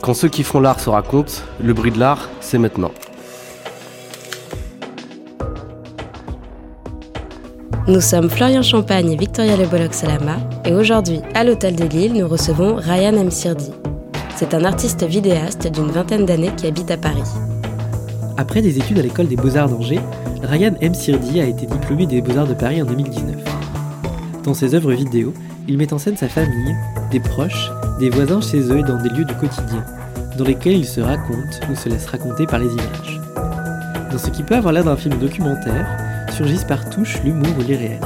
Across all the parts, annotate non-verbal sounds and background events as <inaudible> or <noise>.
Quand ceux qui font l'art se racontent, le bruit de l'art, c'est maintenant. Nous sommes Florian Champagne et Victoria Le Bolloc Salama, et aujourd'hui, à l'Hôtel de Lille, nous recevons Ryan M. Sirdi. C'est un artiste vidéaste d'une vingtaine d'années qui habite à Paris. Après des études à l'école des Beaux-Arts d'Angers, Ryan M. Sirdi a été diplômé des Beaux-Arts de Paris en 2019. Dans ses œuvres vidéo, il met en scène sa famille, des proches, des voisins chez eux et dans des lieux du quotidien, dans lesquels il se raconte ou se laisse raconter par les images. Dans ce qui peut avoir l'air d'un film documentaire, surgissent par touche l'humour ou l'irréel.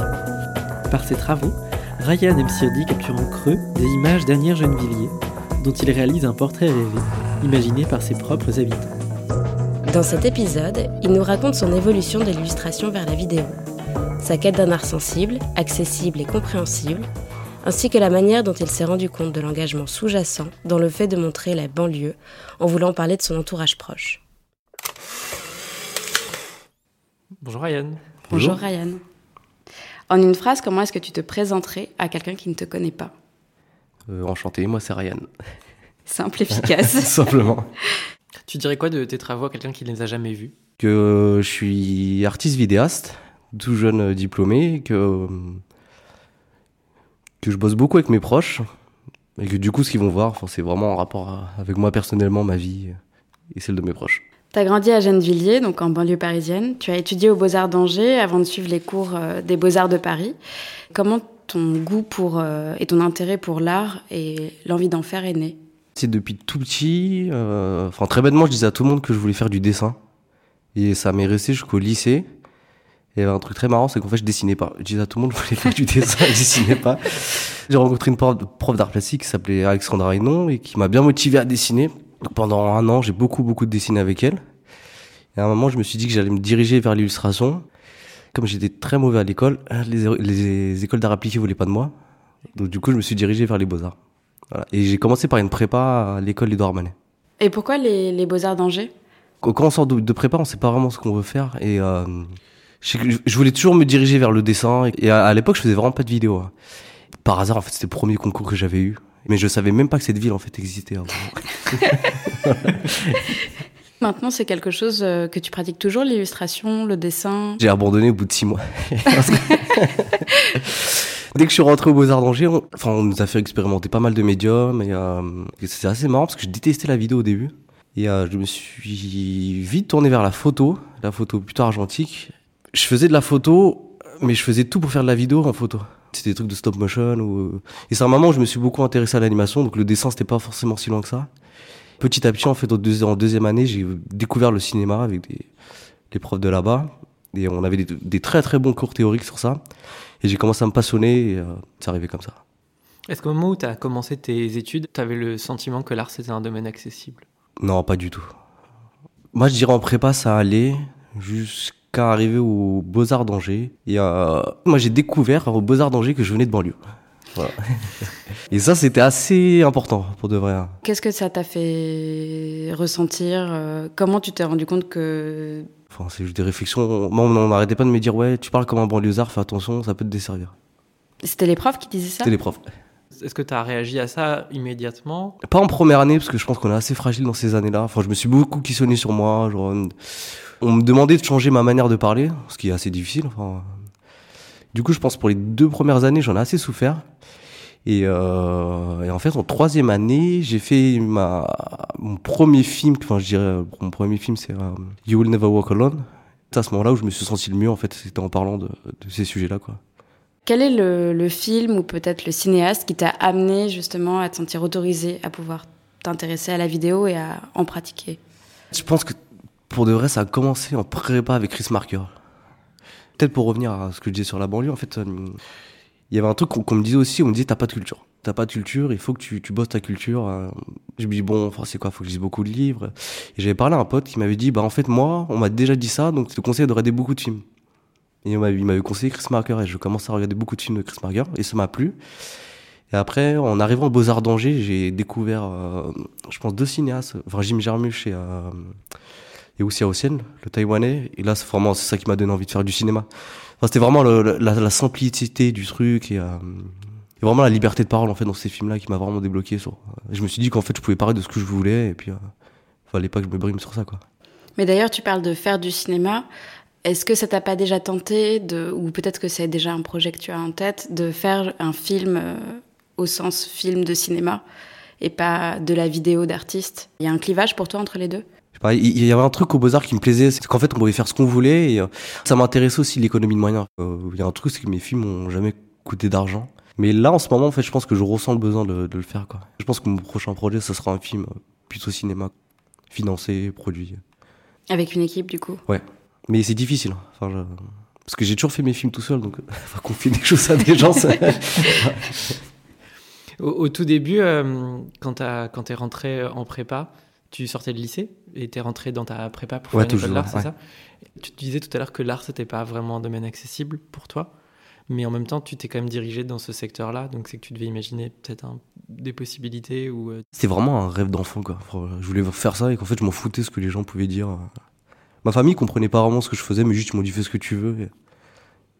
Par ses travaux, Ryan M. Sirdi capture en creux des images d'Anière Gennevilliers, dont il réalise un portrait rêvé, imaginé par ses propres habitants. Dans cet épisode, il nous raconte son évolution de l'illustration vers la vidéo, sa quête d'un art sensible, accessible et compréhensible, ainsi que la manière dont il s'est rendu compte de l'engagement sous-jacent dans le fait de montrer la banlieue en voulant parler de son entourage proche. Bonjour Ryan. Bonjour Ryan. En une phrase, comment est-ce que tu te présenterais à quelqu'un qui ne te connaît pas? Euh, enchanté, moi c'est Ryan. Simple, <laughs> efficace. Simplement. Tu dirais quoi de tes travaux à quelqu'un qui ne les a jamais vus? Que euh, je suis artiste vidéaste, tout jeune euh, diplômé, que, que je bosse beaucoup avec mes proches, et que du coup ce qu'ils vont voir, c'est vraiment en rapport à- avec moi personnellement, ma vie et celle de mes proches. Tu as grandi à Gennevilliers, donc en banlieue parisienne. Tu as étudié aux Beaux-Arts d'Angers avant de suivre les cours euh, des Beaux-Arts de Paris. Comment ton goût pour, euh, et ton intérêt pour l'art et l'envie d'en faire est né? C'est depuis tout petit, euh, enfin très bêtement, je disais à tout le monde que je voulais faire du dessin. Et ça m'est resté jusqu'au lycée. Et il y avait un truc très marrant, c'est qu'en fait je dessinais pas. Je disais à tout le monde <laughs> je voulais faire du dessin, je dessinais pas. J'ai rencontré une prof, prof d'art plastique qui s'appelait Alexandra Hénon et qui m'a bien motivé à dessiner. Donc pendant un an, j'ai beaucoup beaucoup dessiné avec elle. Et à un moment, je me suis dit que j'allais me diriger vers l'illustration. Comme j'étais très mauvais à l'école, les, les écoles d'art appliqué voulaient pas de moi. Donc du coup, je me suis dirigé vers les beaux-arts. Voilà. Et j'ai commencé par une prépa à l'école Édouard Manet. Et pourquoi les, les Beaux-Arts d'Angers? Quand on sort de, de prépa, on sait pas vraiment ce qu'on veut faire. Et euh, je, voulais toujours me diriger vers le dessin. Et à, à l'époque, je faisais vraiment pas de vidéo. hein. Par hasard, en fait, c'était le premier concours que j'avais eu. Mais je savais même pas que cette ville, en fait, existait. avant. <laughs> Maintenant, c'est quelque chose euh, que tu pratiques toujours, l'illustration, le dessin? J'ai abandonné au bout de six mois. <laughs> Dès que je suis rentré aux Beaux-Arts d'Angers, on, enfin, on nous a fait expérimenter pas mal de médiums. Et, euh, c'est assez marrant parce que je détestais la vidéo au début. Et euh, je me suis vite tourné vers la photo, la photo plutôt argentique. Je faisais de la photo, mais je faisais tout pour faire de la vidéo en photo. C'était des trucs de stop motion. Ou... Et c'est un moment où je me suis beaucoup intéressé à l'animation, donc le dessin, c'était pas forcément si loin que ça. Petit à petit, en fait, en deuxième année, j'ai découvert le cinéma avec des, les profs de là-bas. Et on avait des, des très très bons cours théoriques sur ça. Et j'ai commencé à me passionner et euh, c'est arrivé comme ça. Est-ce qu'au moment où tu as commencé tes études, tu avais le sentiment que l'art c'était un domaine accessible? Non, pas du tout. Moi, je dirais en prépa, ça allait jusqu'à arriver aux Beaux-Arts d'Angers. Et euh, moi, j'ai découvert aux Beaux-Arts d'Angers que je venais de banlieue. Voilà. et ça, c'était assez important pour de vrai. hein. Qu'est-ce que ça t'a fait ressentir euh, Comment tu t'es rendu compte que... Enfin, c'est juste des réflexions. Moi, on n'arrêtait pas de me dire, ouais, tu parles comme un banlieusard, fais attention, ça peut te desservir. C'était les profs qui disaient ça? C'était les profs. Est-ce que tu as réagi à ça immédiatement Pas en première année, parce que je pense qu'on est assez fragile dans ces années-là. Enfin, je me suis beaucoup questionné sur moi. On me demandait de changer ma manière de parler, ce qui est assez difficile. Enfin, du coup, je pense pour les deux premières années, j'en ai assez souffert. Et, euh, en fait, en troisième année, j'ai fait mon premier film. Enfin, je dirais, mon premier film, c'est euh, You Will Never Walk Alone. C'est à ce moment-là où je me suis senti le mieux, en fait, c'était en parlant de, de ces sujets-là, quoi. Quel est le, film ou peut-être le cinéaste qui t'a amené justement à te sentir autorisé à pouvoir t'intéresser à la vidéo et à en pratiquer? Je pense que pour de vrai, ça a commencé en prépa avec Chris Marker. Peut-être pour revenir à ce que je disais sur la banlieue, en fait, euh, il y avait un truc qu'on qu'on me disait aussi, on me disait t'as pas de culture. T'as pas de culture, il faut que tu, tu bosses ta culture. euh. Je me dis bon, enfin, c'est quoi, faut que je lise beaucoup de livres. Et j'avais parlé à un pote qui m'avait dit bah en fait moi, on m'a déjà dit ça, donc je te conseille de regarder beaucoup de films. Et il m'avait il m'avait conseillé Chris Marker et je commençais à regarder beaucoup de films de Chris Marker et ça m'a plu. Et après, en arrivant aux Beaux-Arts d'Angers, j'ai découvert, euh, je pense, deux cinéastes. Enfin, Jim Jarmusch et, euh, et aussi Hossein, le taïwanais. Et là, c'est vraiment c'est ça qui m'a donné envie de faire du cinéma. Enfin, c'était vraiment le- la, la simplicité du truc et, euh, a vraiment la liberté de parole en fait dans ces films-là qui m'a vraiment débloqué. Sur... Je me suis dit qu'en fait je pouvais parler de ce que je voulais et puis euh, fallait pas que je me brime sur ça quoi. Mais d'ailleurs tu parles de faire du cinéma. Est-ce que ça t'a pas déjà tenté de, ou peut-être que c'est déjà un projet que tu as en tête, de faire un film euh, au sens film de cinéma et pas de la vidéo d'artiste? Il y a un clivage pour toi entre les deux? Il y avait un truc au Beaux-Arts qui me plaisait, c'est qu'en fait on pouvait faire ce qu'on voulait et euh, ça m'intéressait aussi l'économie de moyens. Euh, il y a un truc, c'est que mes films ont jamais coûté d'argent. Mais là en ce moment en fait je pense que je ressens le besoin de, de le faire quoi. Je pense que mon prochain projet ce sera un film plutôt cinéma, financé, produit. Avec une équipe du coup? Ouais. Mais c'est difficile. Hein. Enfin, je... Parce que j'ai toujours fait mes films tout seul, donc <laughs> faut confier des choses à des gens. Ça... <laughs> au, au, tout début, euh, quand tu es rentré en prépa, tu sortais de lycée et tu es rentré dans ta prépa pour ouais, faire toujours, l'art, c'est ça? Tu disais tout à l'heure que l'art, c'était pas vraiment un domaine accessible pour toi, mais en même temps, tu t'es quand même dirigé dans ce secteur-là, donc c'est que tu devais imaginer peut-être un, des possibilités ou... Euh... C'était vraiment un rêve d'enfant, quoi. Je voulais faire ça et qu'en fait, je m'en foutais ce que les gens pouvaient dire. Ma famille comprenait pas vraiment ce que je faisais, mais juste ils m'ont dit fais ce que tu veux et,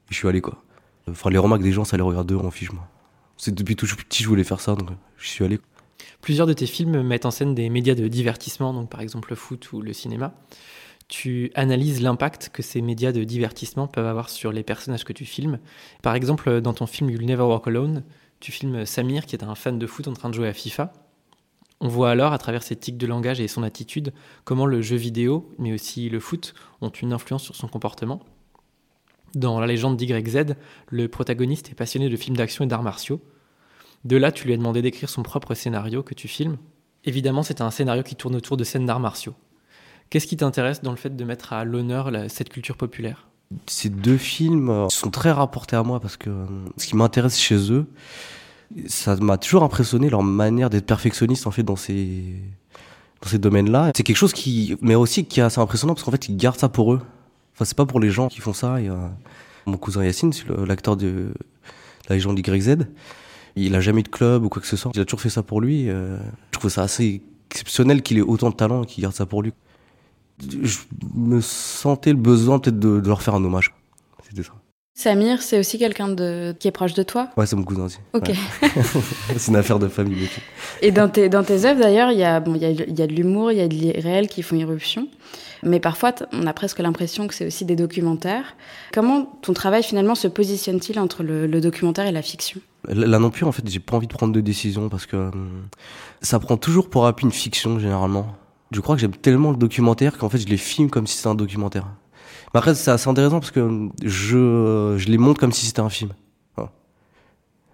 je suis allé, quoi. Enfin, les remarques des gens, ça les regarde eux en fiche, moi. C'est depuis tout petit, je voulais faire ça, donc je suis allé. Plusieurs de tes films mettent en scène des médias de divertissement, donc par exemple le foot ou le cinéma. Tu analyses l'impact que ces médias de divertissement peuvent avoir sur les personnages que tu filmes. Par exemple, dans ton film You'll Never Walk Alone, tu filmes Samir, qui est un fan de foot en train de jouer à FIFA. On voit alors, à travers ses tics de langage et son attitude, comment le jeu vidéo, mais aussi le foot, ont une influence sur son comportement. Dans La légende d'YZ, le protagoniste est passionné de films d'action et d'arts martiaux. De là, tu lui as demandé d'écrire son propre scénario que tu filmes. Évidemment, c'est un scénario qui tourne autour de scènes d'arts martiaux. Qu'est-ce qui t'intéresse dans le fait de mettre à l'honneur cette culture populaire? Ces deux films sont très rapportés à moi parce que euh, ce qui m'intéresse chez eux, ça m'a toujours impressionné leur manière d'être perfectionniste en fait dans ces dans ces domaines-là. C'est quelque chose qui, mais aussi qui est assez impressionnant parce qu'en fait ils gardent ça pour eux. Enfin c'est pas pour les gens qui font ça. Mon cousin Yacine, l'acteur de la légende YZ. Il a jamais eu de club ou quoi que ce soit. Il a toujours fait ça pour lui. Euh, je trouve ça assez exceptionnel qu'il ait autant de talent et qu'il garde ça pour lui. Je me sentais le besoin peut-être de, leur faire un hommage. Samir, c'est aussi quelqu'un de... qui est proche de toi? Ouais, c'est mon cousin aussi. Ok. Ouais. <laughs> c'est une affaire de famille. Et dans tes, dans tes œuvres, d'ailleurs, il y, a, bon, il, y a, y a de l'humour, il y a de l'irréel qui font irruption. Mais parfois, on a presque l'impression que c'est aussi des documentaires. Comment ton travail, finalement, se positionne-t-il entre le, le, documentaire et la fiction? Là non plus, en fait, j'ai pas envie de prendre de décision parce que euh, ça prend toujours pour appui une fiction, généralement. Je crois que j'aime tellement le documentaire qu'en fait, je les filme comme si c'était un documentaire. Mais après, c'est assez intéressant parce que je, je les montre comme si c'était un film. Voilà.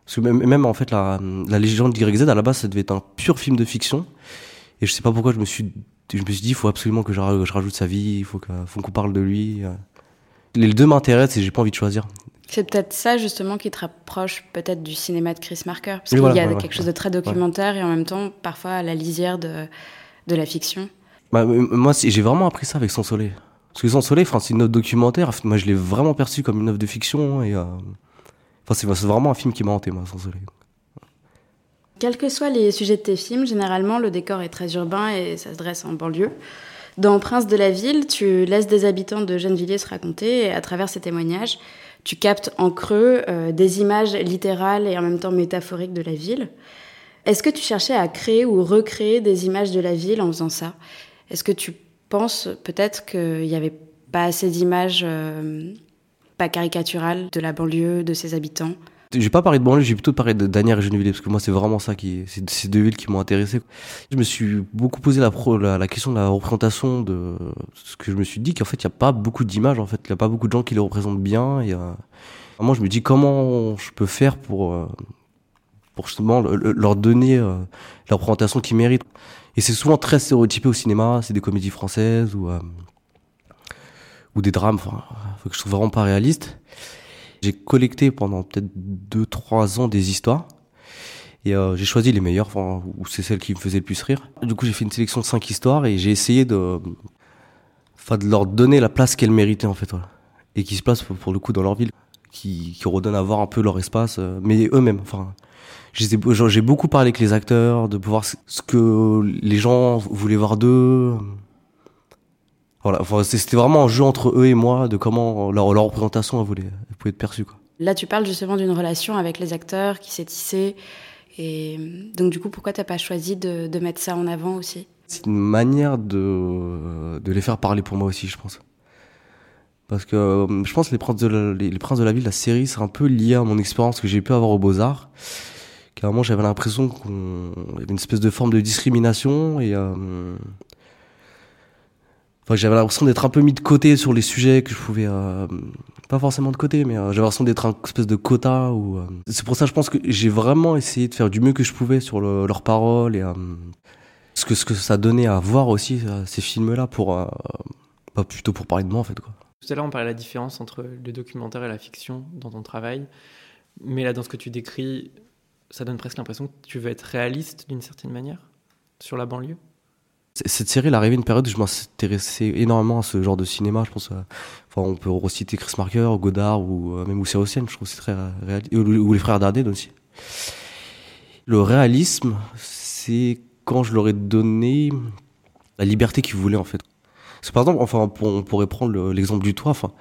Parce que même, même en fait, la, la légende YZ, à la base, ça devait être un pur film de fiction. Et je sais pas pourquoi je me suis, je me suis dit, il faut absolument que je, je rajoute sa vie, il faut qu'on faut qu'on parle de lui. Les deux m'intéressent et j'ai pas envie de choisir. C'est peut-être ça justement qui te rapproche peut-être du cinéma de Chris Marker, parce qu'il voilà, y a ouais, quelque ouais, chose de très documentaire ouais. et en même temps parfois à la lisière de, de la fiction. Bah, moi, j'ai vraiment appris ça avec Sans Soleil. Parce que Sans Soleil, c'est une œuvre documentaire. Moi, je l'ai vraiment perçu comme une œuvre de fiction. Et, euh... enfin, c'est vraiment un film qui m'a hanté, moi, Sans Soleil. Quels que soient les sujets de tes films, généralement, le décor est très urbain et ça se dresse en banlieue. Dans Prince de la ville, tu laisses des habitants de Gennevilliers se raconter et à travers ces témoignages, tu captes en creux euh, des images littérales et en même temps métaphoriques de la ville. Est-ce que tu cherchais à créer ou recréer des images de la ville en faisant ça? Est-ce que tu penses peut-être qu'il n'y avait pas assez d'images euh, pas caricaturales de la banlieue, de ses habitants j'ai pas parlé de banlieue, j'ai plutôt parlé de Daniel et Gennevilliers parce que moi c'est vraiment ça qui, c'est ces deux villes qui m'ont intéressé. Je me suis beaucoup posé la, question de la représentation de ce que je me suis dit qu'en fait il y a pas beaucoup d'images en fait, il y a pas beaucoup de gens qui les représentent bien. Et, moi je me dis comment je peux faire pour euh, justement le, le, leur donner euh, la représentation qu'ils méritent? Et c'est souvent très stéréotypé au cinéma, c'est des comédies françaises ou euh, ou des drames, enfin que je trouve vraiment pas réaliste. J'ai collecté pendant peut-être 2-3 ans des histoires. Et euh, j'ai choisi les meilleures, enfin, ou c'est celles qui me faisaient le plus rire. Du coup, j'ai fait une sélection de 5 histoires et j'ai essayé de, de leur donner la place qu'elles méritaient, en fait. Et qui se placent, pour le coup, dans leur ville. Qui, qui redonnent à voir un peu leur espace, euh, mais eux-mêmes. Enfin, j'ai beaucoup parlé avec les acteurs, de pouvoir ce que les gens voulaient voir d'eux. Voilà, enfin, c'était vraiment un jeu entre eux et moi de comment leur, leur représentation elle voulait, elle pouvait être perçue. Quoi. Là, tu parles justement d'une relation avec les acteurs qui s'est tissée. Et donc, du coup, pourquoi t'as pas choisi de, de, mettre ça en avant aussi? C'est une manière de, de les faire parler pour moi aussi, je pense. Parce que euh, je pense que les Princes de la, les, Princes de la Ville, la série, c'est un peu lié à mon expérience que j'ai pu avoir aux Beaux-Arts. Carrément, j'avais l'impression qu'il y avait une espèce de forme de discrimination et. Euh, enfin, j'avais l'impression d'être un peu mis de côté sur les sujets que je pouvais. Euh, pas forcément de côté, mais j'avais l'impression d'être un espèce de quota. Ou, c'est pour ça, je pense que j'ai vraiment essayé de faire du mieux que je pouvais sur leurs paroles et ce, que, ce que ça donnait à voir aussi, ces films-là, pour. pas plutôt pour parler de moi, en fait. Tout à l'heure, on parlait de la différence entre le documentaire et la fiction dans ton travail. Mais là, dans ce que tu décris, ça donne presque l'impression que tu veux être réaliste d'une certaine manière sur la banlieue? Cette série, elle est arrivée une période où je m'intéressais énormément à ce genre de cinéma. Je pense, euh, enfin, on peut reciter Chris Marker, Godard ou euh, même Ossien, je trouve que c'est très réaliste. Ou les frères Dardenne aussi. Le réalisme, c'est quand je leur ai donné la liberté qu'ils voulaient en fait. C'est par exemple, enfin, on pourrait prendre l'exemple du toit. Enfin,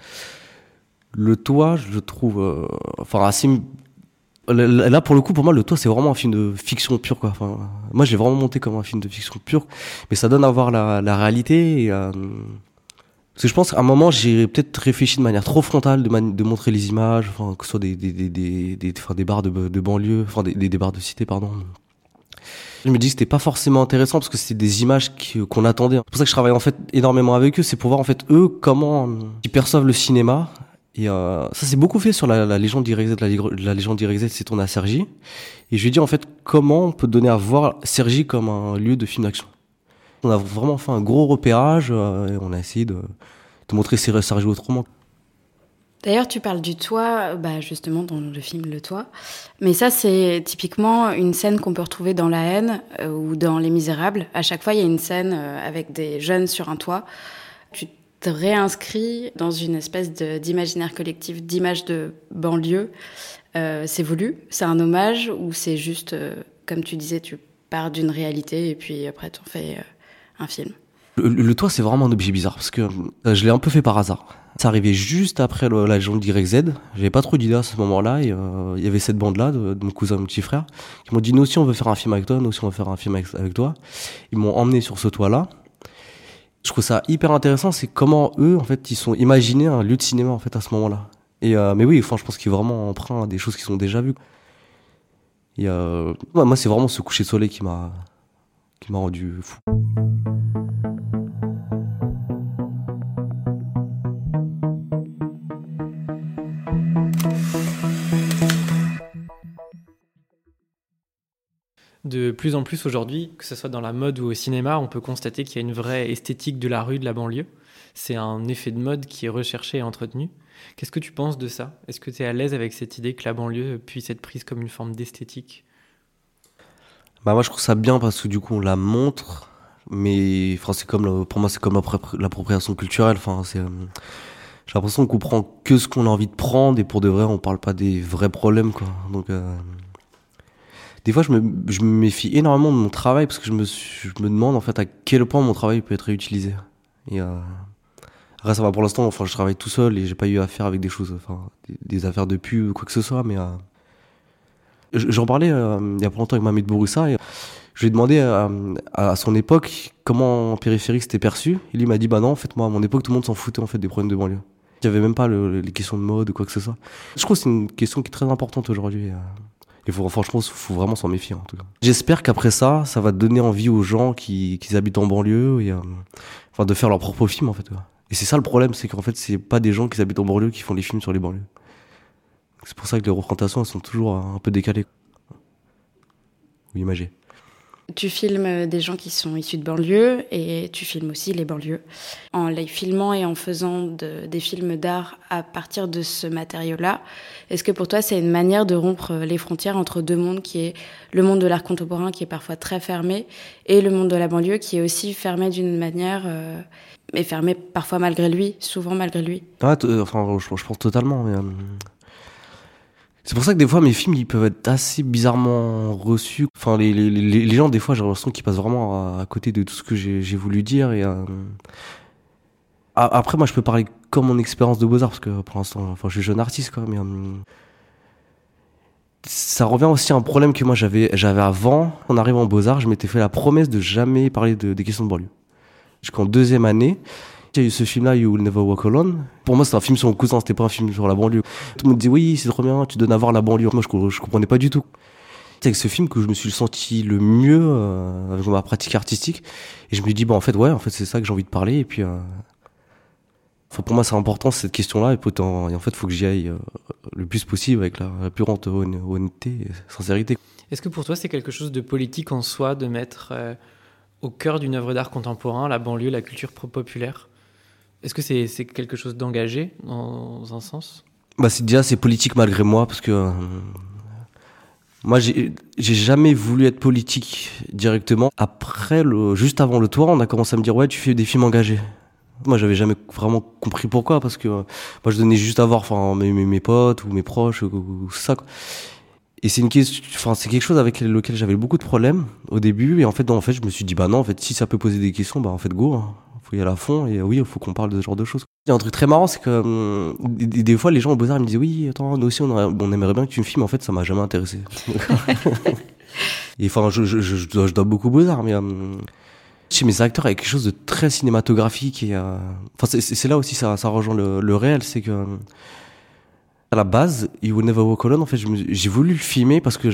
le toit, je trouve, euh, enfin, assez. Là, pour le coup, pour moi, le toit, c'est vraiment un film de fiction pure, quoi. Enfin, moi, j'ai vraiment monté comme un film de fiction pure, mais ça donne à voir la, réalité. Euh, parce que je pense qu'à un moment, j'ai peut-être réfléchi de manière trop frontale de, montrer les images, enfin, que ce soit des, des, des, des, des, des bars de, banlieue, enfin, des, des bars de cité, pardon. Je me dis que c'était pas forcément intéressant parce que c'était des images qu'on attendait. C'est pour ça que je travaille en fait énormément avec eux, c'est pour voir en fait eux comment ils perçoivent le cinéma. Et euh, ça c'est beaucoup fait sur la, légende d'Irexet, la, la légende d'Irexet, c'est tourné à Sergi. Et je lui ai dit en fait comment on peut donner à voir Sergi comme un lieu de film d'action. On a vraiment fait un gros repérage euh, et on a essayé de, de montrer Sergi autrement. D'ailleurs, tu parles du toit, bah justement dans le film Le Toit. Mais ça, c'est typiquement une scène qu'on peut retrouver dans La haine euh, ou dans Les Misérables. À chaque fois, il y a une scène euh, avec des jeunes sur un toit. Te réinscris dans une espèce d'imaginaire collectif, d'image de banlieue. Euh, c'est voulu, c'est un hommage ou c'est juste, comme tu disais, tu pars d'une réalité et puis après tu en fais un film? Le, toit, c'est vraiment un objet bizarre parce que je l'ai un peu fait par hasard. Ça arrivait juste après la légende d'YZ. J'avais pas trop d'idées à ce moment-là. Euh, il y avait cette bande-là de, mon cousin, mon petit frère, qui m'ont dit nous aussi on veut faire un film avec toi, nous aussi on veut faire un film avec, toi. Ils m'ont emmené sur ce toit-là. Je trouve ça hyper intéressant, c'est comment eux en fait ils sont imaginés un lieu de cinéma en fait à ce moment-là. Et euh, mais oui, enfin, je pense qu'il est vraiment emprunt à des choses qui sont déjà vues. Et euh, moi, c'est vraiment ce coucher de soleil qui m'a qui m'a rendu fou. De plus en plus aujourd'hui, que ce soit dans la mode ou au cinéma, on peut constater qu'il y a une vraie esthétique de la rue, de la banlieue. C'est un effet de mode qui est recherché et entretenu. Qu'est-ce que tu penses de ça? Est-ce que tu es à l'aise avec cette idée que la banlieue puisse être prise comme une forme d'esthétique? Bah moi je trouve ça bien parce que du coup on la montre, mais enfin, comme pour moi c'est comme l'appropriation culturelle. Enfin euh, j'ai l'impression qu'on prend que ce qu'on a envie de prendre et pour de vrai on parle pas des vrais problèmes quoi. Donc euh, des fois, je me, méfie énormément de mon travail parce que je me, demande en fait à quel point mon travail peut être réutilisé. Et euh, après, ça va pour l'instant. Enfin, je travaille tout seul et j'ai pas eu affaire avec des choses, enfin, des, affaires de pub ou quoi que ce soit. Mais euh, j'en parlais euh, il y a pas longtemps avec Mamed Bouroussa et je lui ai demandé à, à, son époque comment en périphérique c'était perçu. Il lui m'a dit bah non, en fait, moi, à mon époque, tout le monde s'en foutait en fait des problèmes de banlieue. Il y avait même pas le, les questions de mode ou quoi que ce soit. Je trouve que c'est une question qui est très importante aujourd'hui. Il faut, franchement, faut vraiment s'en méfier, en tout cas. J'espère qu'après ça, ça va donner envie aux gens qui, qui habitent en banlieue et, euh, enfin, de faire leur propre film, en fait. Et c'est ça le problème, c'est qu'en fait, c'est pas des gens qui habitent en banlieue qui font les films sur les banlieues. C'est pour ça que les représentations, elles sont toujours un peu décalées. Ou imagées. Tu filmes des gens qui sont issus de banlieue et tu filmes aussi les banlieues. En les filmant et en faisant des films d'art à partir de ce matériau-là, est-ce que pour toi c'est une manière de rompre les frontières entre deux mondes qui est le monde de l'art contemporain qui est parfois très fermé et le monde de la banlieue qui est aussi fermé d'une manière euh, mais fermé parfois malgré lui, souvent malgré lui? Ouais, enfin je, je, pense totalement. Euh, c'est pour ça que des fois mes films ils peuvent être assez bizarrement reçus. Enfin les, les, les, gens des fois j'ai l'impression qu'ils passent vraiment à, côté de tout ce que j'ai voulu dire et euh... après moi je peux parler comme mon expérience de beaux arts parce que pour l'instant enfin je suis jeune artiste quoi mais euh... ça revient aussi à un problème que moi j'avais j'avais avant. En arrivant en Beaux-Arts, je m'étais fait la promesse de jamais parler de, des questions de banlieue. Jusqu'en deuxième année, il y a eu ce film-là, You Will Never Walk Alone. Pour moi, c'était un film sur mon cousin, c'était pas un film sur la banlieue. Tout le monde dit oui, c'est trop bien, tu donnes à voir la banlieue. Moi, je, je comprenais pas du tout. C'est avec ce film que je me suis senti le mieux euh, avec ma pratique artistique. Et je me dis, bon, en fait, ouais, en fait, c'est ça que j'ai envie de parler. Et puis, euh, enfin, pour moi, c'est important cette question-là. Et, en fait, il faut que j'y aille euh, le plus possible avec la, la plus grande honnêteté et sincérité. Est-ce que pour toi, c'est quelque chose de politique en soi de mettre au cœur d'une œuvre d'art contemporain la banlieue, la culture populaire? Est-ce que c'est c'est quelque chose d'engagé dans un sens? Bah, déjà c'est politique malgré moi parce que euh, moi j'ai jamais voulu être politique directement. Après le juste avant le tour, on a commencé à me dire ouais tu fais des films engagés. Moi j'avais jamais vraiment compris pourquoi parce que euh, moi je donnais juste à voir mes, mes, potes ou mes proches ou, ça. Et c'est une enfin c'est quelque chose avec lequel j'avais beaucoup de problèmes au début et en fait en fait je me suis dit bah non en fait si ça peut poser des questions bah en fait go. Hein faut y aller à fond et oui, il faut qu'on parle de ce genre de choses. Il y a un truc très marrant, c'est que hum, des, des, fois les gens au Beaux-Arts me disent oui, attends, nous aussi on, aurait, on aimerait bien que tu me filmes, en fait ça m'a jamais intéressé. <laughs> et enfin, je, je, je, je, dois, je dois beaucoup aux Beaux-Arts, mais hum, chez mes acteurs, il y a quelque chose de très cinématographique et euh, enfin c'est là aussi ça, ça rejoint le, le réel, c'est que hum, à la base, You Will Never Walk Alone, en fait, j'ai voulu le filmer parce que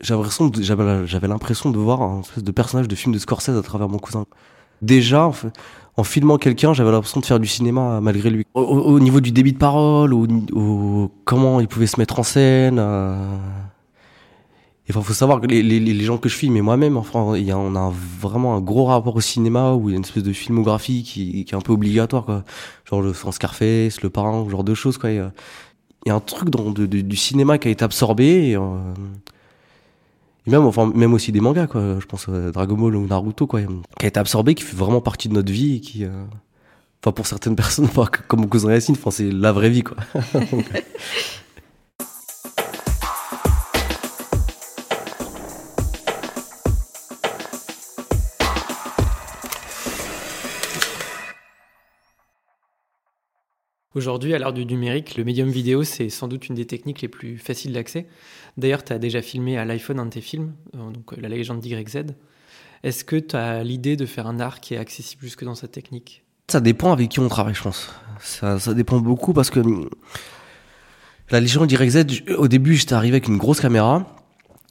j'avais l'impression de voir un espèce de personnage de film de Scorsese à travers mon cousin. Déjà, en, fait, en filmant quelqu'un, j'avais l'impression de faire du cinéma malgré lui. Au, au, niveau du débit de parole, au, au, comment il pouvait se mettre en scène. Euh... Il faut savoir que les, les, les, gens que je filme et moi-même, enfin, y a, on a vraiment un gros rapport au cinéma où il y a une espèce de filmographie qui, qui est un peu obligatoire, quoi. Genre le Scarface, le Parrain, ce genre de choses, quoi. Il y y a un truc dans de, de, du cinéma qui a été absorbé. Et, euh, et même, enfin, même aussi des mangas, quoi. Je pense à Dragon Ball ou Naruto, quoi. Qui a été absorbé, qui fait vraiment partie de notre vie et qui, euh... enfin, pour certaines <laughs> personnes, comme cousin Yacine, enfin, c'est la vraie vie, quoi. <laughs> Aujourd'hui, à l'heure du numérique, le médium vidéo, c'est sans doute une des techniques les plus faciles d'accès. D'ailleurs, tu as déjà filmé à l'iPhone un de tes films, donc La légende d'YZ. Est-ce que tu as l'idée de faire un art qui est accessible jusque dans cette technique? Ça dépend avec qui on travaille, je pense. Ça, dépend beaucoup parce que La légende d'YZ, au début, j'étais arrivé avec une grosse caméra.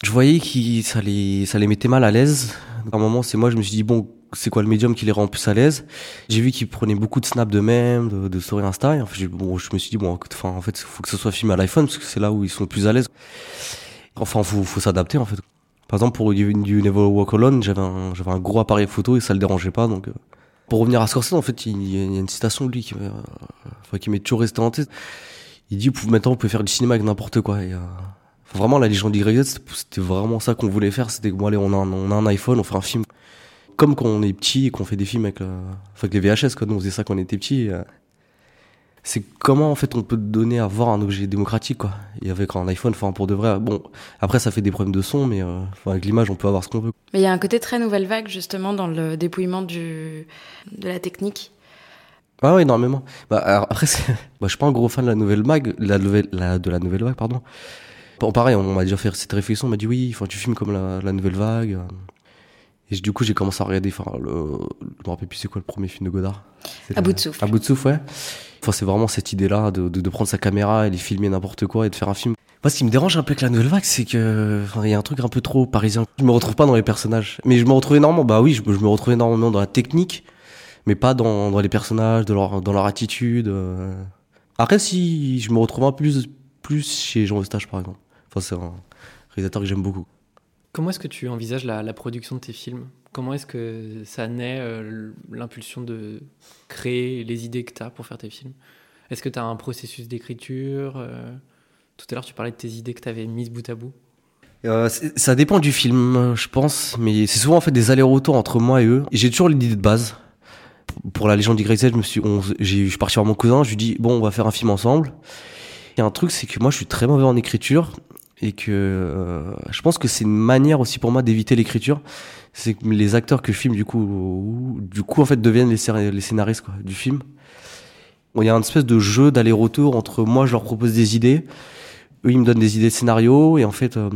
Je voyais que ça les, ça les mettait mal à l'aise. À un moment, c'est moi, je me suis dit, bon, c'est quoi le médium qui les rend plus à l'aise. J'ai vu qu'ils prenaient beaucoup de snaps de même, de, de story Insta. Et en fait, bon, je me suis dit bon, enfin, en fait, faut que ça soit filmé à l'iPhone parce que c'est là où ils sont plus à l'aise. Enfin, faut, faut s'adapter en fait. Par exemple, pour du Never Walk Alone, j'avais un, j'avais un gros appareil photo et ça le dérangeait pas. Donc, euh, pour revenir à Scorsese, en fait, il y a une citation de lui qui, euh, qui m'est toujours restée en tête. Il dit maintenant, vous pouvez faire du cinéma avec n'importe quoi. Et, euh, vraiment, la légende d'YZ, c'était vraiment ça qu'on voulait faire. C'était bon, allez, on a, un, on a un iPhone, on fait un film comme quand on est petit et qu'on fait des films avec, euh, avec les VHS, quoi. Nous, on faisait ça quand on était petit. Euh, c'est comment, en fait, on peut donner à voir un objet démocratique, quoi. Et avec un iPhone, enfin, pour de vrai. Bon, après, ça fait des problèmes de son, mais euh, avec l'image, on peut avoir ce qu'on veut. Mais il y a un côté très nouvelle vague, justement, dans le dépouillement du, de la technique. Ah ouais, énormément. Bah, alors, après, <laughs> bah, je suis pas un gros fan de la nouvelle vague, la nouvelle, la, de la nouvelle vague, pardon. Bon, pareil, on m'a déjà fait cette réflexion, on m'a dit oui, enfin, tu filmes comme la, la nouvelle vague. Et du coup, j'ai commencé à regarder, enfin, le, je me rappelle plus c'est quoi le premier film de Godard. À bout de souffle. À bout de souffle, ouais. Enfin, c'est vraiment cette idée-là de, de, de, prendre sa caméra et de filmer n'importe quoi et de faire un film. Moi, ce qui me dérange un peu avec la nouvelle vague, c'est que, enfin, il y a un truc un peu trop parisien. Je me retrouve pas dans les personnages. Mais je me retrouve énormément, bah oui, je, je me retrouve énormément dans la technique, mais pas dans, dans les personnages, de leur, dans leur attitude. Euh. Après, si, je me retrouve un peu plus, plus chez Jean Eustache, par exemple. Enfin, c'est un réalisateur que j'aime beaucoup. Comment est-ce que tu envisages la, production de tes films? Comment est-ce que ça naît euh, l'impulsion de créer les idées que tu as pour faire tes films? Est-ce que tu as un processus d'écriture euh, Tout à l'heure, tu parlais de tes idées que tu avais mises bout à bout. Euh, ça dépend du film, je pense, mais c'est souvent en fait des allers-retours entre moi et eux. J'ai toujours l'idée de base. Pour la légende d'YZ, je suis, on, je suis parti voir mon cousin, je lui dis bon, on va faire un film ensemble. Et un truc, c'est que moi, je suis très mauvais en écriture et que euh, je pense que c'est une manière aussi pour moi d'éviter l'écriture. C'est que les acteurs que je filme du coup du coup en fait deviennent les, scénaristes du film. Il y a une espèce de jeu d'aller-retour entre moi je leur propose des idées eux ils me donnent des idées de scénario et en fait euh,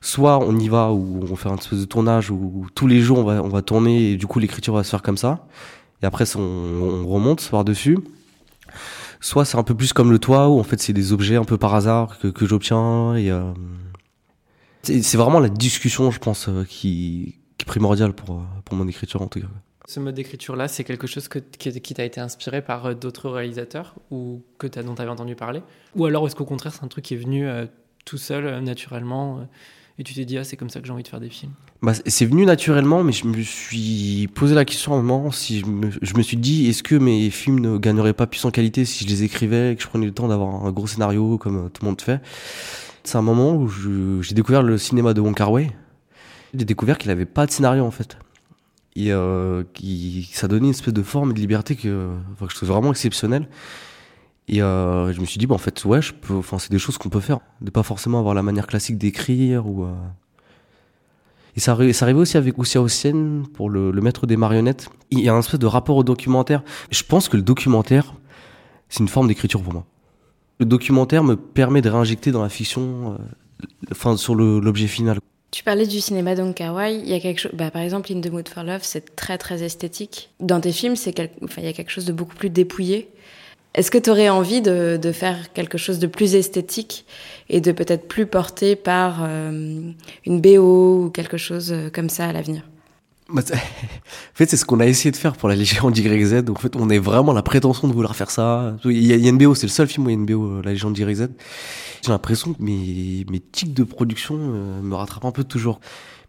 soit on y va ou on fait un espèce de tournage où tous les jours on va on va tourner et du coup l'écriture va se faire comme ça. Et après on, on remonte par dessus soit c'est un peu plus comme le toit où en fait c'est des objets un peu par hasard que, que j'obtiens et euh, c'est vraiment la discussion je pense euh, qui, qui est primordiale pour euh, pour mon écriture en tout cas. Ce mode d'écriture-là, c'est quelque chose que, qui, t'a été inspiré par d'autres réalisateurs ou que as, dont tu entendu parler? Ou alors est-ce qu'au contraire, c'est un truc qui est venu tout seul, naturellement, et tu t'es dit, ah, c'est comme ça que j'ai envie de faire des films Bah, c'est venu naturellement, mais je me suis posé la question à un moment si je me, je me suis dit est-ce que mes films ne gagneraient pas plus en qualité si je les écrivais que je prenais le temps d'avoir un gros scénario comme euh, tout le monde fait? C'est un moment où j'ai découvert le cinéma de Wong Kar Wai. J'ai découvert qu'il avait pas de scénario en fait. Et euh, qui, ça donnait une espèce de forme et de liberté que, enfin, que je trouve vraiment exceptionnelle. Et euh, je me suis dit, bah, en fait, ouais, c'est des choses qu'on peut faire. De pas forcément avoir la manière classique d'écrire euh, et ça, ça arrivait aussi avec Oussia Ossienne pour le, maître des marionnettes. Il y a un espèce de rapport au documentaire. Je pense que le documentaire, c'est une forme d'écriture pour moi. Le documentaire me permet de réinjecter dans la fiction, euh, enfin, sur l'objet final. Tu parlais du cinéma d'Ong Kar-wai. Il y a quelque chose, bah, par exemple, In the Mood for Love, c'est très très esthétique. Dans tes films, il y a quelque chose de beaucoup plus dépouillé. Est-ce que tu aurais envie de, de faire quelque chose de plus esthétique et de peut-être plus porté par euh, une BO ou quelque chose euh, comme ça à l'avenir? Bah, <laughs> en fait, c'est ce qu'on a essayé de faire pour la Légende YZ. Donc, en fait, on est vraiment la prétention de vouloir faire ça. Il y a, une BO, c'est le seul film où il y a une BO, euh, la Légende YZ. J'ai l'impression que mes, mes tics de production me rattrapent un peu toujours.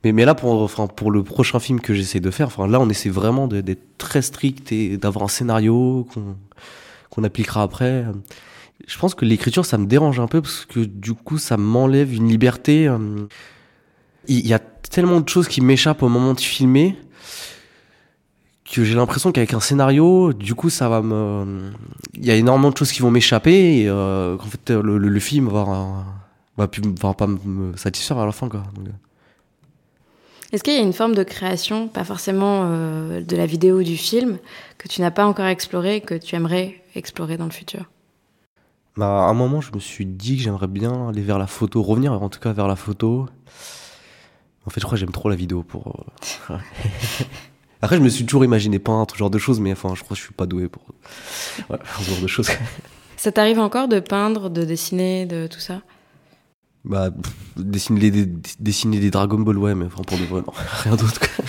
Mais, mais là, pour, enfin, pour le prochain film que j'essaie de faire, enfin, là, on essaie vraiment d'être très strict et d'avoir un scénario qu'on qu'on appliquera après. Je pense que l'écriture, ça me dérange un peu parce que du coup, ça m'enlève une liberté. euh, Il y a tellement de choses qui m'échappent au moment de filmer que j'ai l'impression qu'avec un scénario, du coup, ça va me. Il y a énormément de choses qui vont m'échapper et euh, fait, le, film va, va, pas me satisfaire à la fin, quoi. Euh. Est-ce qu'il y a une forme de création, pas forcément euh, de la vidéo ou du film, que tu n'as pas encore exploré et que tu aimerais explorer dans le futur? Bah, à un moment, je me suis dit que j'aimerais bien aller vers la photo, revenir en tout cas vers la photo. En fait, je crois que j'aime trop la vidéo pour. euh, <laughs> Après, je me suis toujours imaginé peintre, ce genre de choses, mais enfin, je crois que je suis pas doué pour ouais, ce genre de choses. Ça t'arrive encore de peindre, de dessiner, de tout ça? Bah, pff, dessiner, des, dessiner des Dragon Ball, ouais, mais enfin, pour de vrai, non, <laughs> rien d'autre. quoi.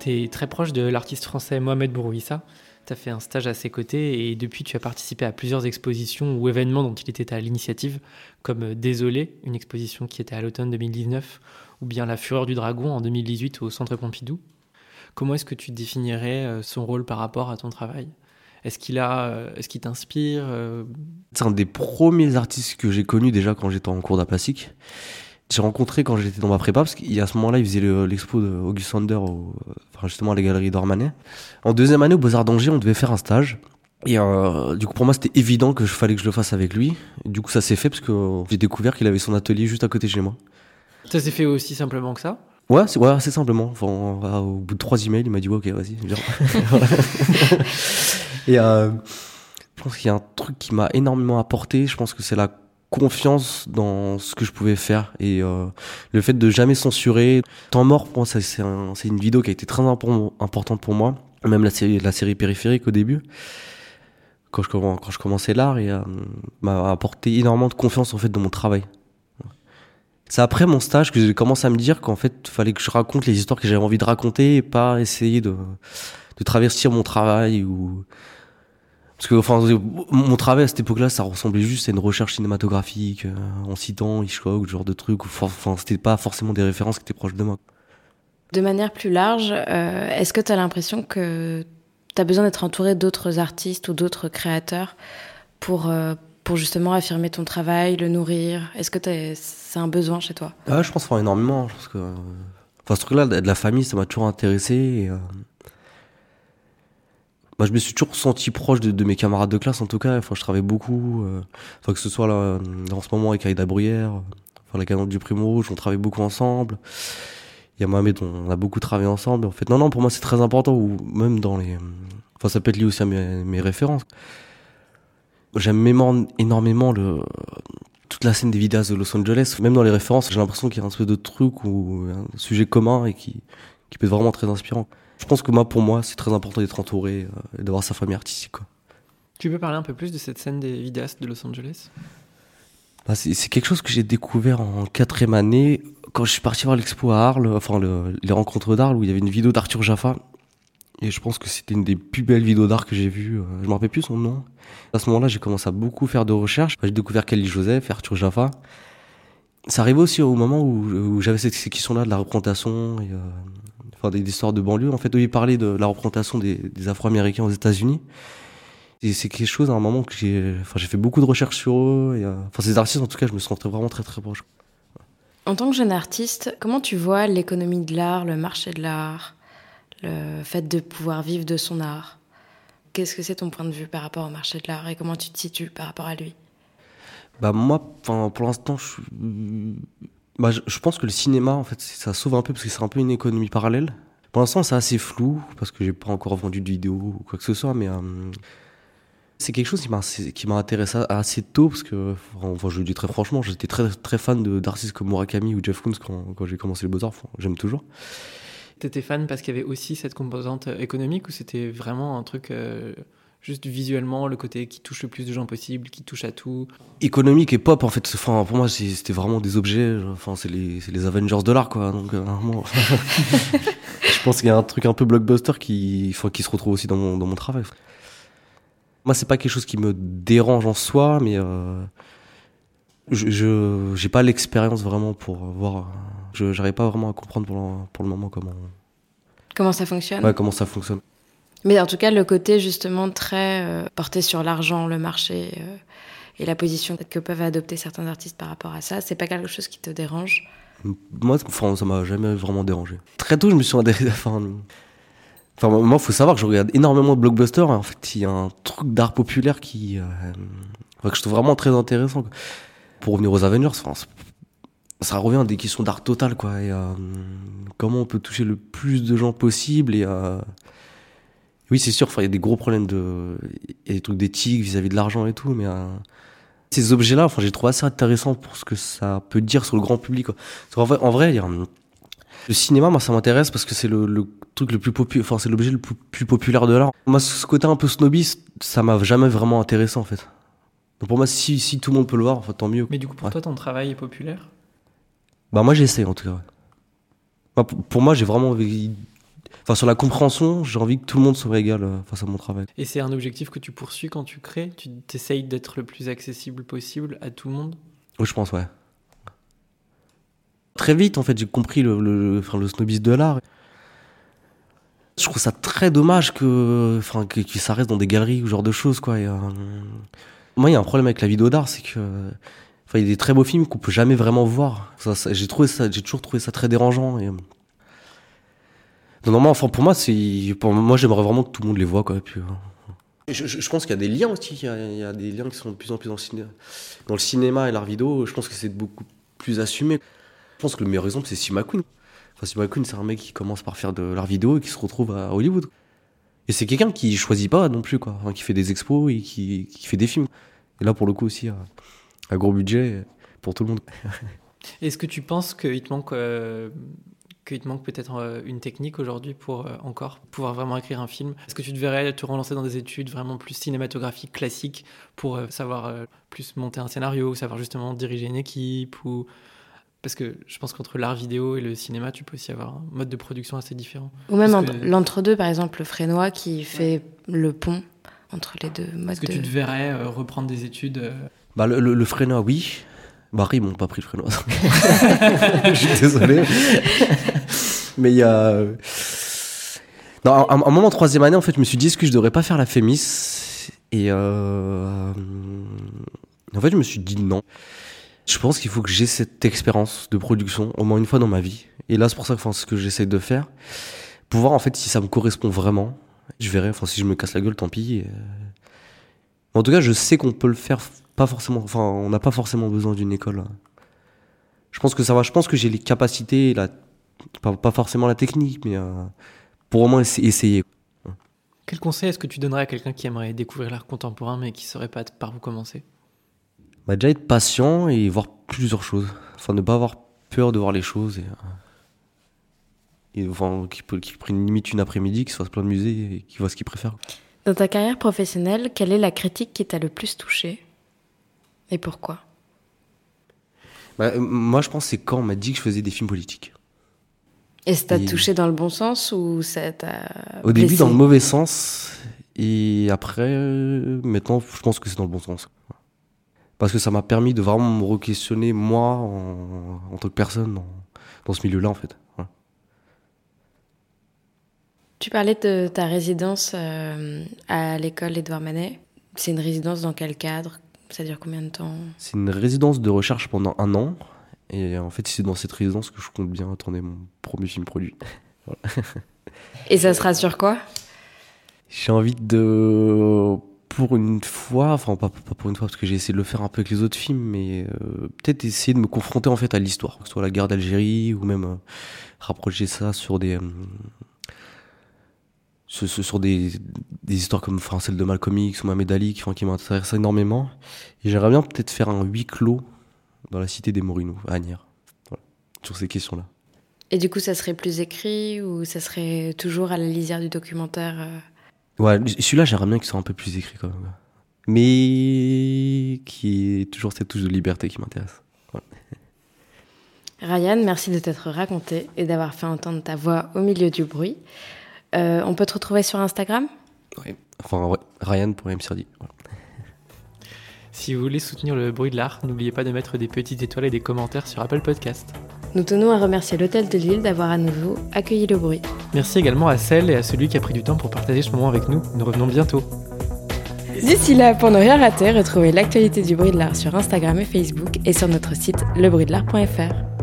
Tu es très proche de l'artiste français Mohamed Bourouissa? Tu as fait un stage à ses côtés et depuis, tu as participé à plusieurs expositions ou événements dont il était à l'initiative, comme Désolé, une exposition qui était à l'automne 2019, ou bien La Fureur du Dragon en 2018 au Centre Pompidou. Comment est-ce que tu définirais euh, son rôle par rapport à ton travail? Est-ce qu'il a, euh, est-ce t'inspire euh, C'est un des premiers artistes que j'ai connu déjà quand j'étais en cours d'art plastique. J'ai rencontré quand j'étais dans ma prépa, parce qu'à ce moment-là, il faisait le- l'expo de Auguste Sander, au, enfin, justement à la galerie d'Ormanet. En deuxième année, au Beaux-Arts d'Angers, on devait faire un stage. Et euh, du coup, pour moi, c'était évident que je fallait que je le fasse avec lui. Et du coup, ça s'est fait parce que j'ai découvert qu'il avait son atelier juste à côté de chez moi. Ça s'est fait aussi simplement que ça? Ouais, c'est ouais, assez simplement. Enfin, euh, au bout de trois emails, il m'a dit ouais, ok, vas-y. <laughs> Et euh, je pense qu'il y a un truc qui m'a énormément apporté. Je pense que c'est la confiance dans ce que je pouvais faire et euh, le fait de jamais censurer. Temps mort, pour moi, c'est un- c'est une vidéo qui a été très impor- importante pour moi. Même la série, la périphérique au début, quand je, commençais l'art, et euh, m'a apporté énormément de confiance en fait dans mon travail. C'est après mon stage que j'ai commencé à me dire qu'en fait, il fallait que je raconte les histoires que j'avais envie de raconter et pas essayer de, de travestir mon travail ou. Parce que, enfin, mon travail à cette époque-là, ça ressemblait juste à une recherche cinématographique, euh, en citant Hitchcock, ce genre de for- Enfin, c'était pas forcément des références qui étaient proches de moi. De manière plus large, euh, est-ce que tu as l'impression que tu as besoin d'être entouré d'autres artistes ou d'autres créateurs pour, euh, pour justement affirmer ton travail, le nourrir? Est-ce que c'est un besoin chez toi? Ah, je pense enfin, énormément. Je pense que, enfin, ce truc-là de de la famille, ça m'a toujours intéressé. et, Bah, je me suis toujours senti proche de, mes camarades de classe en tout cas. Enfin, je travaille beaucoup. euh, enfin, que ce soit là, en ce moment avec Aïda Bruyère, enfin la cadence du Primo Rouge, on travaille beaucoup ensemble. Il y a Mohamed, on a beaucoup travaillé ensemble. En fait, non, non, pour moi c'est très important. Ou même dans les, enfin, ça peut être lié aussi à mes, références. J'aime énormément le toute la scène des vidéastes de Los Angeles. Même dans les références, j'ai l'impression qu'il y a un espèce de truc ou un sujet commun et qui qui peut être vraiment très inspirant. Je pense que moi, pour moi, c'est très important d'être entouré euh, et d'avoir sa famille artistique. Quoi. Tu peux parler un peu plus de cette scène des vidéastes de Los Angeles? Bah, c'est quelque chose que j'ai découvert en quatrième année quand je suis parti voir l'expo à Arles, enfin le- les rencontres d'Arles où il y avait une vidéo d'Arthur Jaffa. Et je pense que c'était une des plus belles vidéos d'art que j'ai vues. euh, Je me rappelle plus son nom. À ce moment-là, j'ai commencé à beaucoup faire de recherches. J'ai découvert Kelly Joseph, Arthur Jaffa. Ça arrivait aussi au moment où, où j'avais cette ces questions-là de la représentation, et, euh, enfin des, des histoires de banlieue. En fait, où il parlait de la représentation des, des Afro-Américains aux États-Unis. Et c'est quelque chose à un moment que j'ai, enfin j'ai fait beaucoup de recherches sur eux. Et, euh, enfin ces artistes, en tout cas, je me sentais vraiment très très proche. En tant que jeune artiste, comment tu vois l'économie de l'art, le marché de l'art, le fait de pouvoir vivre de son art? Qu'est-ce que c'est ton point de vue par rapport au marché de l'art et comment tu te situes par rapport à lui? Bah moi, pour l'instant, je, suis- bah, je, pense que le cinéma, en fait, ça sauve un peu parce que c'est un peu une économie parallèle. Pour l'instant, c'est assez flou parce que j'ai pas encore vendu de vidéo ou quoi que ce soit, mais euh, c'est quelque chose qui m'a intéressé assez tôt parce que, enfin, je le dis très franchement, j'étais très très fan d'artistes comme Murakami ou Jeff Koons quand, j'ai commencé les Beaux Arts. Enfin, J'aime toujours. T'étais fan parce qu'il y avait aussi cette composante euh, économique ou c'était vraiment un truc euh, juste visuellement, le côté qui touche le plus de gens possible, qui touche à tout. Économique et pop en fait enfin pour moi c'était vraiment des objets enfin c'est les c'est les Avengers de l'art quoi donc euh, vraiment <laughs> je pense qu'il y a un truc un peu blockbuster qui enfin, qui se retrouve aussi dans mon dans mon travail. Moi c'est pas quelque chose qui me dérange en soi mais euh, je je j'ai pas l'expérience vraiment pour voir je j'arrive pas vraiment à comprendre pour le, pour le moment comment Comment ça fonctionne? Ouais, comment ça fonctionne Mais en tout cas, le côté justement très euh, porté sur l'argent, le marché euh, et la position que peuvent adopter certains artistes par rapport à ça, c'est pas quelque chose qui te dérange? Moi, enfin, ça m'a jamais vraiment dérangé. Très tôt, je me suis intéressé. <laughs> Enfin, enfin, moi, faut savoir que je regarde énormément de blockbusters. En fait, il y a un truc d'art populaire qui, euh, que je trouve vraiment très intéressant. Pour revenir aux Avengers, ça revient à des questions d'art total, quoi. Et, euh, comment on peut toucher le plus de gens possible et oui, c'est sûr. Il y a des gros problèmes de, il y a des trucs d'éthique vis-à-vis de l'argent et tout, mais euh, ces objets-là, enfin, j'ai trouvé assez intéressant pour ce que ça peut dire sur le grand public. Quoi. Vrai, en vrai, a le cinéma, moi, ça m'intéresse parce que c'est le, le truc le plus populaire, enfin, c'est l'objet le plus, populaire de l'art. Moi, ce côté un peu snobiste, ça m'a jamais vraiment intéressé, en fait. Donc pour moi, si, si tout le monde peut le voir, enfin, tant mieux. Mais du coup, pour Ouais. toi, ton travail est populaire? Bah, moi, j'essaie, en tout cas. ouais. Pour, pour moi, j'ai vraiment envie, enfin, sur la compréhension, j'ai envie que tout le monde soit égal euh, face à mon travail. Et c'est un objectif que tu poursuis quand tu crées? Tu t'essayes d'être le plus accessible possible à tout le monde? Oui, je pense, ouais. Très vite, en fait, j'ai compris le, le, enfin, le snobisme de l'art. Je trouve ça très dommage que, enfin, que, que ça reste dans des galeries ou ce genre de choses, quoi. Et, euh, Moi, il y a un problème avec la vidéo d'art, c'est que, enfin, il y a des très beaux films qu'on peut jamais vraiment voir. J'ai trouvé ça, j'ai toujours trouvé ça très dérangeant. Et... Non, normalement, enfin, pour moi, c'est, pour moi, j'aimerais vraiment que tout le monde les voit, quoi. Et puis, euh, je, je- je pense qu'il y a des liens aussi. Il y a, il y a des liens qui sont de plus en plus dans le, ciné... dans le cinéma et l'art vidéo. Je pense que c'est beaucoup plus assumé. Je pense que le meilleur exemple, c'est McQueen. Enfin, Steve McQueen, c'est un mec qui commence par faire de l'art vidéo et qui se retrouve à Hollywood. Et c'est quelqu'un qui choisit pas non plus, quoi. Enfin, qui fait des expos et qui, qui fait des films. Et là, pour le coup, aussi, à, à gros budget pour tout le monde. <laughs> Est-ce que tu penses qu'il te manque, euh, qu'il te manque peut-être euh, une technique aujourd'hui pour euh, encore pouvoir vraiment écrire un film? Est-ce que tu devrais te relancer dans des études vraiment plus cinématographiques, classiques, pour euh, savoir plus monter un scénario, savoir justement diriger une équipe ou... Parce que je pense qu'entre l'art vidéo et le cinéma, tu peux aussi avoir un mode de production assez différent. Ou même que- l'entre-deux, par exemple, le Frénois qui fait le pont entre les deux modes Est-ce que de... tu te verrais euh, reprendre des études Bah, le, le, le Frénois, oui. Bah, ils m'ont pas pris le. <laughs> Je suis désolé. Mais il y a. Non, à un, moment, en troisième année, en fait, je me suis dit, est-ce que je devrais pas faire la Fémis? Et. Euh... En fait, je me suis dit non. Je pense qu'il faut que j'ai cette expérience de production au moins une fois dans ma vie. Et là, c'est pour ça que enfin, ce que j'essaie de faire. Pour voir en fait si ça me correspond vraiment. Je verrai. Enfin, si je me casse la gueule, tant pis. euh. En tout cas, je sais qu'on peut le faire. Pas forcément. Enfin, on n'a pas forcément besoin d'une école. Je pense que ça va. Je pense que j'ai les capacités, la, pas, pas forcément la technique, mais euh, pour au moins essa- essayer. Quel conseil est-ce que tu donnerais à quelqu'un qui aimerait découvrir l'art contemporain mais qui saurait pas par où commencer? Bah, déjà être patient et voir plusieurs choses. Enfin, ne pas avoir peur de voir les choses. Et, euh, et enfin, qui prenne limite une après-midi, qui se fasse plein de musées et qui voit ce qu'il préfère. Dans ta carrière professionnelle, quelle est la critique qui t'a le plus touché? Et pourquoi? Bah, euh, moi, je pense que c'est quand on m'a dit que je faisais des films politiques. Et ça t'a Et- touché dans le bon sens ou ça t'a. Au début, dans le mauvais sens. Et après, euh, maintenant, je pense que c'est dans le bon sens. Parce que ça m'a permis de vraiment me re-questionner, moi, en, en tant que personne, dans, dans ce milieu-là, en fait. Voilà. Tu parlais de ta résidence euh, à l'école Édouard Manet. C'est une résidence dans quel cadre? Ça dure combien de temps C'est une résidence de recherche pendant un an. Et en fait, c'est dans cette résidence que je compte bien tourner mon premier film produit. <laughs> Et ça sera sur quoi? J'ai envie de, pour une fois, enfin pas, pas pour une fois parce que j'ai essayé de le faire un peu avec les autres films, mais euh, peut-être essayer de me confronter en fait à l'histoire, que ce soit la guerre d'Algérie ou même euh, rapprocher ça sur des, euh, sur, sur- des, des histoires comme celle de Malcolm X ou Mohamed Ali, qui, enfin, qui m'intéressent énormément. Et j'aimerais bien peut-être faire un huis clos dans la cité des Morinos, à Agnières, voilà, sur ces questions-là. Et du coup, ça serait plus écrit ou ça serait toujours à la lisière du documentaire euh? Ouais, celui-là, j'aimerais bien qu'il soit un peu plus écrit quand même. Mais qui est toujours cette touche de liberté qui m'intéresse. Ryan, merci de t'être raconté et d'avoir fait entendre ta voix au milieu du bruit. Euh, on peut te retrouver sur Instagram? Ouais. Enfin, ouais, Ryan.mcrd. Voilà. <laughs> Si vous voulez soutenir le bruit de l'art, n'oubliez pas de mettre des petites étoiles et des commentaires sur Apple Podcast. Nous tenons à remercier l'Hôtel de Lille d'avoir à nouveau accueilli le bruit. Merci également à celle et à celui qui a pris du temps pour partager ce moment avec nous. Nous revenons bientôt. D'ici là, pour ne rien rater, retrouvez l'actualité du bruit de l'art sur Instagram et Facebook et sur notre site lebruitdelart.fr.